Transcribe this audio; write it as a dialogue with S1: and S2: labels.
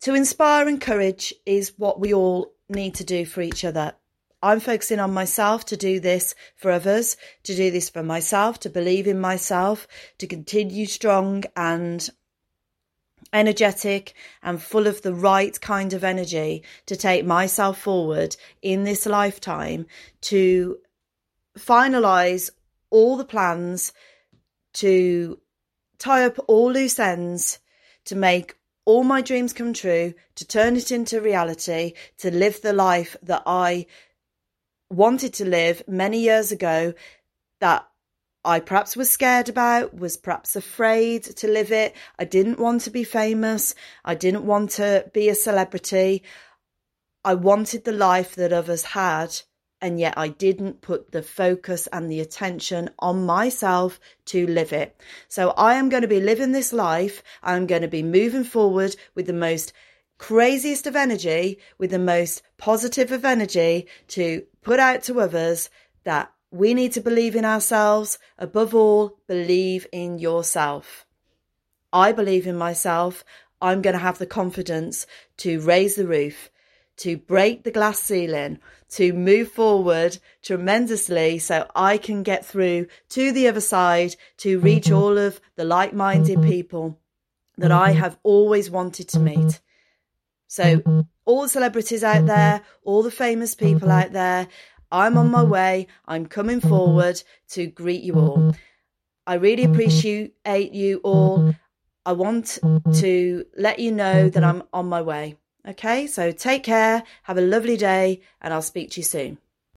S1: to inspire and encourage is what we all need to do for each other. I'm focusing on myself to do this for others, to do this for myself, to believe in myself, to continue strong and energetic and full of the right kind of energy to take myself forward in this lifetime to finalize all the plans, to tie up all loose ends, to make all my dreams come true, to turn it into reality, to live the life that I wanted to live many years ago that I perhaps was scared about, was perhaps afraid to live it. I didn't want to be famous. I didn't want to be a celebrity. I wanted the life that others had, and yet I didn't put the focus and the attention on myself to live it. So I am going to be living this life. I'm going to be moving forward with the most craziest of energy, with the most positive of energy to put out to others that we need to believe in ourselves. Above all, believe in yourself. I believe in myself. I'm going to have the confidence to raise the roof, to break the glass ceiling, to move forward tremendously so I can get through to the other side to reach mm-hmm. all of the like minded mm-hmm. people that I mm-hmm. have always wanted to meet. So, all the celebrities out there, all the famous people out there, I'm on my way. I'm coming forward to greet you all. I really appreciate you all. I want to let you know that I'm on my way. Okay, so take care, have a lovely day, and I'll speak to you soon.